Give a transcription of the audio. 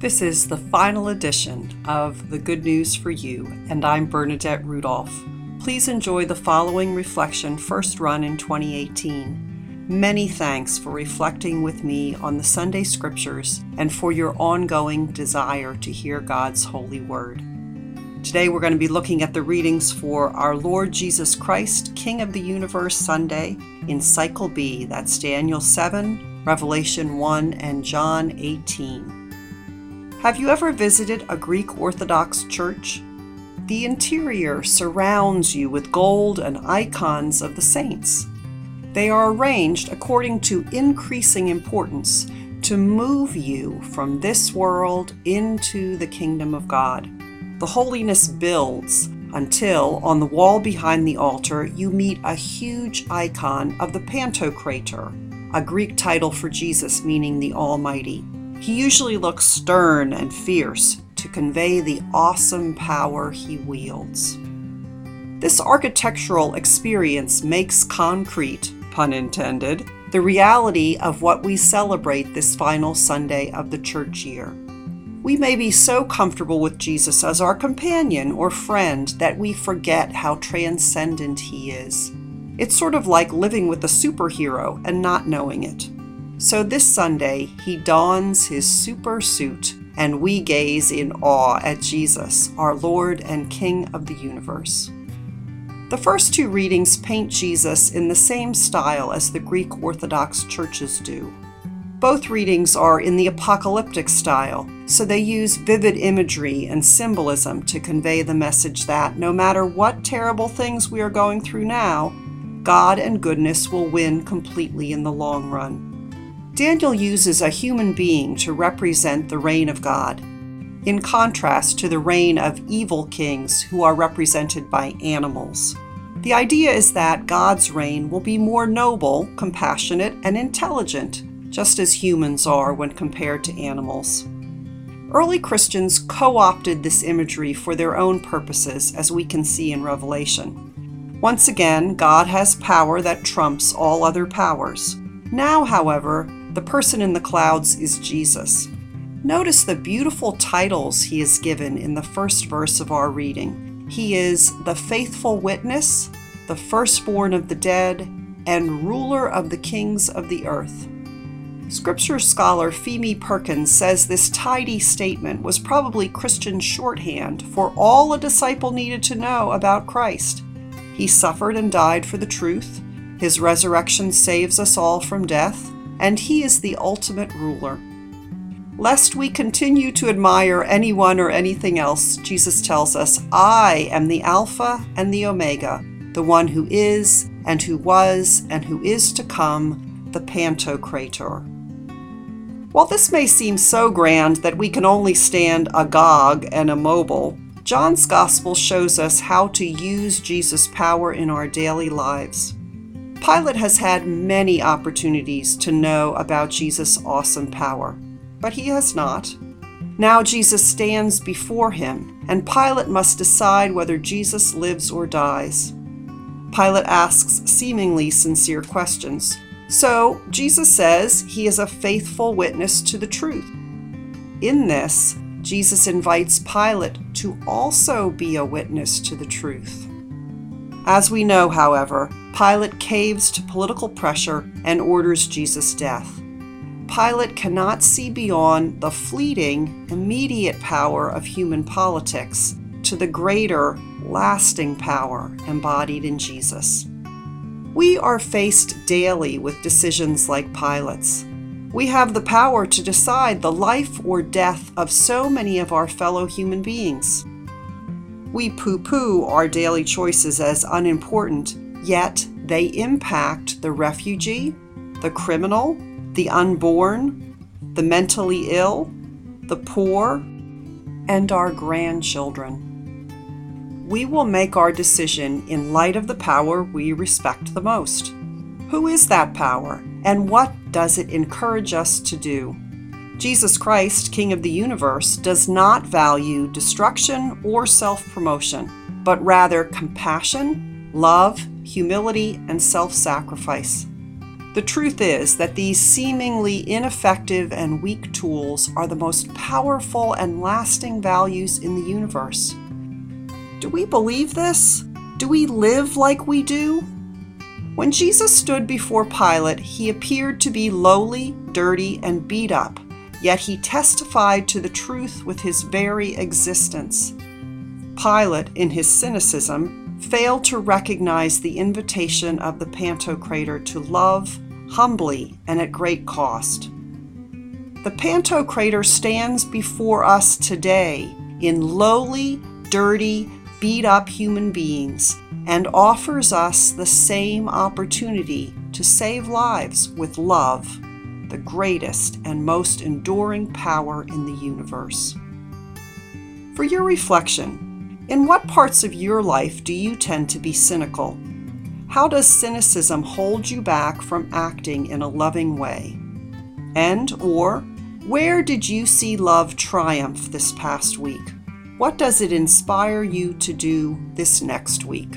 This is the final edition of The Good News for You, and I'm Bernadette Rudolph. Please enjoy the following reflection, first run in 2018. Many thanks for reflecting with me on the Sunday Scriptures and for your ongoing desire to hear God's holy word. Today we're going to be looking at the readings for Our Lord Jesus Christ, King of the Universe Sunday in Cycle B. That's Daniel 7, Revelation 1, and John 18. Have you ever visited a Greek Orthodox church? The interior surrounds you with gold and icons of the saints. They are arranged according to increasing importance to move you from this world into the kingdom of God. The holiness builds until, on the wall behind the altar, you meet a huge icon of the Pantocrator, a Greek title for Jesus meaning the Almighty. He usually looks stern and fierce to convey the awesome power he wields. This architectural experience makes concrete, pun intended, the reality of what we celebrate this final Sunday of the church year. We may be so comfortable with Jesus as our companion or friend that we forget how transcendent he is. It's sort of like living with a superhero and not knowing it. So this Sunday, he dons his super suit, and we gaze in awe at Jesus, our Lord and King of the universe. The first two readings paint Jesus in the same style as the Greek Orthodox churches do. Both readings are in the apocalyptic style, so they use vivid imagery and symbolism to convey the message that no matter what terrible things we are going through now, God and goodness will win completely in the long run. Daniel uses a human being to represent the reign of God, in contrast to the reign of evil kings who are represented by animals. The idea is that God's reign will be more noble, compassionate, and intelligent, just as humans are when compared to animals. Early Christians co opted this imagery for their own purposes, as we can see in Revelation. Once again, God has power that trumps all other powers. Now, however, the person in the clouds is Jesus. Notice the beautiful titles he is given in the first verse of our reading. He is the faithful witness, the firstborn of the dead, and ruler of the kings of the earth. Scripture scholar Pheme Perkins says this tidy statement was probably Christian shorthand for all a disciple needed to know about Christ. He suffered and died for the truth. His resurrection saves us all from death and He is the ultimate ruler. Lest we continue to admire anyone or anything else, Jesus tells us, I am the Alpha and the Omega, the one who is, and who was, and who is to come, the Pantocrator. While this may seem so grand that we can only stand agog and immobile, John's Gospel shows us how to use Jesus' power in our daily lives. Pilate has had many opportunities to know about Jesus' awesome power, but he has not. Now Jesus stands before him, and Pilate must decide whether Jesus lives or dies. Pilate asks seemingly sincere questions. So Jesus says he is a faithful witness to the truth. In this, Jesus invites Pilate to also be a witness to the truth. As we know, however, Pilate caves to political pressure and orders Jesus' death. Pilate cannot see beyond the fleeting, immediate power of human politics to the greater, lasting power embodied in Jesus. We are faced daily with decisions like Pilate's. We have the power to decide the life or death of so many of our fellow human beings. We poo poo our daily choices as unimportant, yet they impact the refugee, the criminal, the unborn, the mentally ill, the poor, and our grandchildren. We will make our decision in light of the power we respect the most. Who is that power, and what does it encourage us to do? Jesus Christ, King of the universe, does not value destruction or self promotion, but rather compassion, love, humility, and self sacrifice. The truth is that these seemingly ineffective and weak tools are the most powerful and lasting values in the universe. Do we believe this? Do we live like we do? When Jesus stood before Pilate, he appeared to be lowly, dirty, and beat up, yet he testified to the truth with his very existence. Pilate, in his cynicism, failed to recognize the invitation of the Pantocrator to love humbly and at great cost. The Pantocrator stands before us today in lowly, dirty, beat up human beings and offers us the same opportunity to save lives with love, the greatest and most enduring power in the universe. For your reflection, in what parts of your life do you tend to be cynical? How does cynicism hold you back from acting in a loving way? And or where did you see love triumph this past week? What does it inspire you to do this next week?